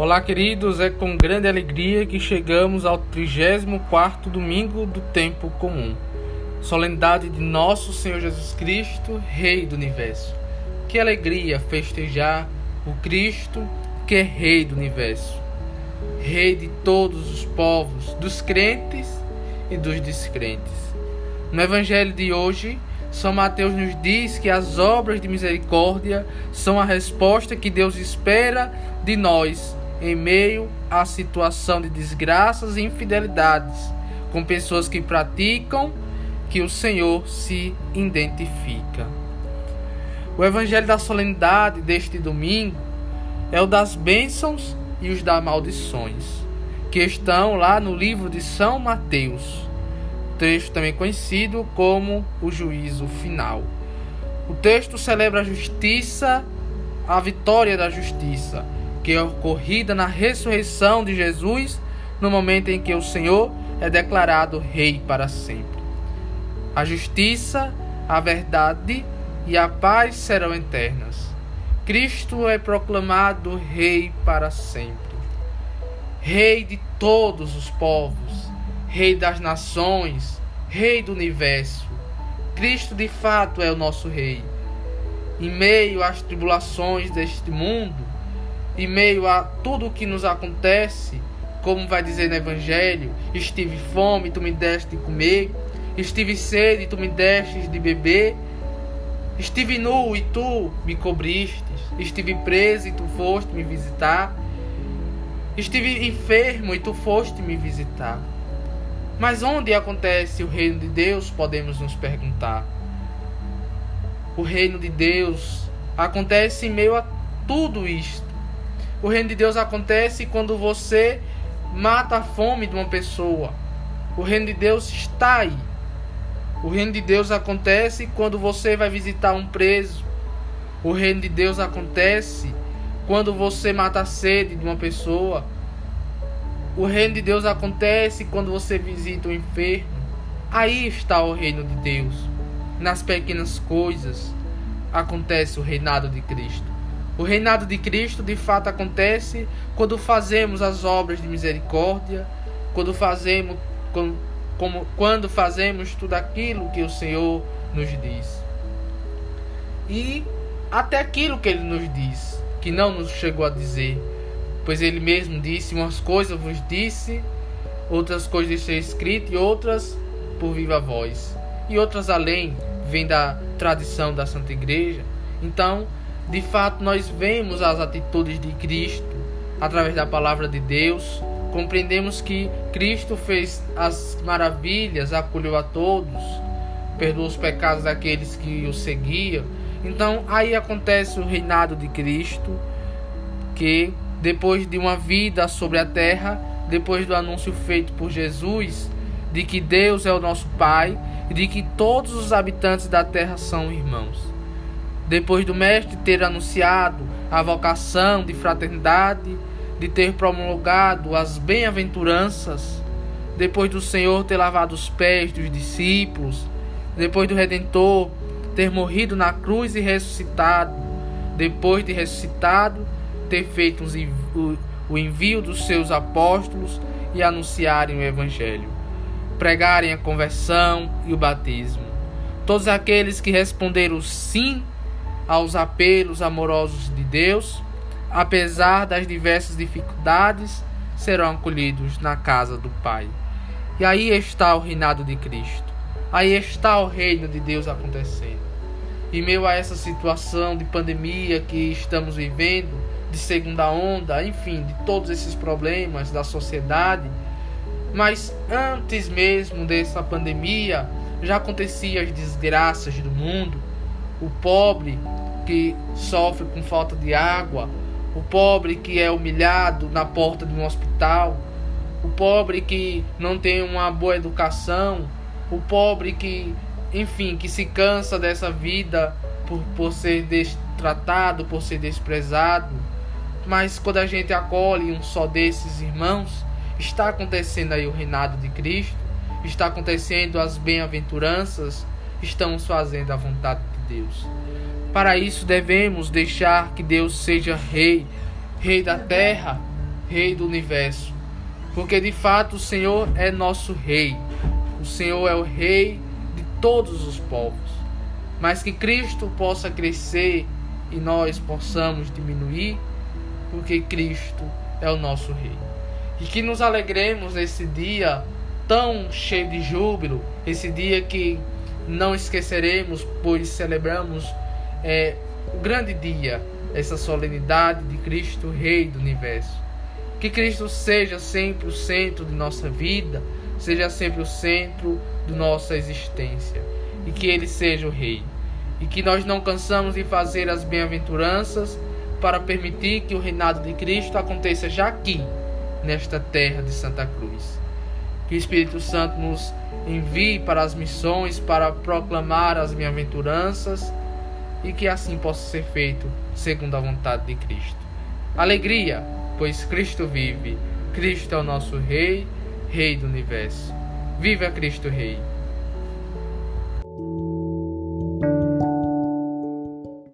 Olá, queridos, é com grande alegria que chegamos ao 34 domingo do tempo comum. Solenidade de nosso Senhor Jesus Cristo, Rei do Universo. Que alegria festejar o Cristo que é Rei do Universo. Rei de todos os povos, dos crentes e dos descrentes. No evangelho de hoje, são Mateus nos diz que as obras de misericórdia são a resposta que Deus espera de nós em meio à situação de desgraças e infidelidades, com pessoas que praticam que o Senhor se identifica. O evangelho da solenidade deste domingo é o das bênçãos e os das maldições, que estão lá no livro de São Mateus, texto também conhecido como o juízo final. O texto celebra a justiça, a vitória da justiça que é ocorrida na ressurreição de Jesus, no momento em que o Senhor é declarado Rei para sempre. A justiça, a verdade e a paz serão eternas. Cristo é proclamado Rei para sempre. Rei de todos os povos, Rei das nações, Rei do universo. Cristo de fato é o nosso Rei. Em meio às tribulações deste mundo, em meio a tudo o que nos acontece, como vai dizer no Evangelho: estive fome, tu me deste de comer, estive sede, tu me deste de beber, estive nu e tu me cobriste, estive preso e tu foste me visitar, estive enfermo e tu foste me visitar. Mas onde acontece o reino de Deus, podemos nos perguntar. O reino de Deus acontece em meio a tudo isto. O reino de Deus acontece quando você mata a fome de uma pessoa. O reino de Deus está aí. O reino de Deus acontece quando você vai visitar um preso. O reino de Deus acontece quando você mata a sede de uma pessoa. O reino de Deus acontece quando você visita o enfermo. Aí está o reino de Deus. Nas pequenas coisas acontece o reinado de Cristo. O reinado de Cristo de fato acontece quando fazemos as obras de misericórdia, quando fazemos quando, como, quando fazemos tudo aquilo que o Senhor nos diz. E até aquilo que ele nos diz, que não nos chegou a dizer, pois ele mesmo disse: umas coisas vos disse, outras coisas deixei escrito e outras por viva voz, e outras além, vem da tradição da Santa Igreja. Então, de fato, nós vemos as atitudes de Cristo através da palavra de Deus. Compreendemos que Cristo fez as maravilhas, acolheu a todos, perdoou os pecados daqueles que o seguiam. Então, aí acontece o reinado de Cristo, que depois de uma vida sobre a terra, depois do anúncio feito por Jesus de que Deus é o nosso Pai e de que todos os habitantes da terra são irmãos. Depois do Mestre ter anunciado a vocação de fraternidade, de ter promulgado as bem-aventuranças, depois do Senhor ter lavado os pés dos discípulos, depois do Redentor ter morrido na cruz e ressuscitado, depois de ressuscitado, ter feito o envio dos seus apóstolos e anunciarem o Evangelho, pregarem a conversão e o batismo. Todos aqueles que responderam sim aos apelos amorosos de Deus, apesar das diversas dificuldades, serão acolhidos na casa do Pai. E aí está o reinado de Cristo. Aí está o reino de Deus acontecendo. E meio a essa situação de pandemia que estamos vivendo, de segunda onda, enfim, de todos esses problemas da sociedade, mas antes mesmo dessa pandemia, já aconteciam as desgraças do mundo. O pobre que sofre com falta de água, o pobre que é humilhado na porta de um hospital, o pobre que não tem uma boa educação, o pobre que, enfim, que se cansa dessa vida por, por ser tratado, por ser desprezado. Mas quando a gente acolhe um só desses irmãos, está acontecendo aí o reinado de Cristo, está acontecendo as bem-aventuranças, estamos fazendo a vontade de Deus. Para isso devemos deixar que Deus seja rei, rei da terra, Rei do universo. Porque de fato o Senhor é nosso Rei. O Senhor é o Rei de todos os povos. Mas que Cristo possa crescer e nós possamos diminuir, porque Cristo é o nosso Rei. E que nos alegremos nesse dia tão cheio de júbilo, esse dia que não esqueceremos, pois celebramos é, o grande dia, essa solenidade de Cristo, Rei do universo. Que Cristo seja sempre o centro de nossa vida, seja sempre o centro de nossa existência e que Ele seja o Rei. E que nós não cansamos de fazer as bem-aventuranças para permitir que o reinado de Cristo aconteça já aqui, nesta terra de Santa Cruz. Que o Espírito Santo nos envie para as missões, para proclamar as bem-aventuranças e que assim possa ser feito segundo a vontade de Cristo. Alegria, pois Cristo vive. Cristo é o nosso Rei, Rei do universo. Viva Cristo Rei!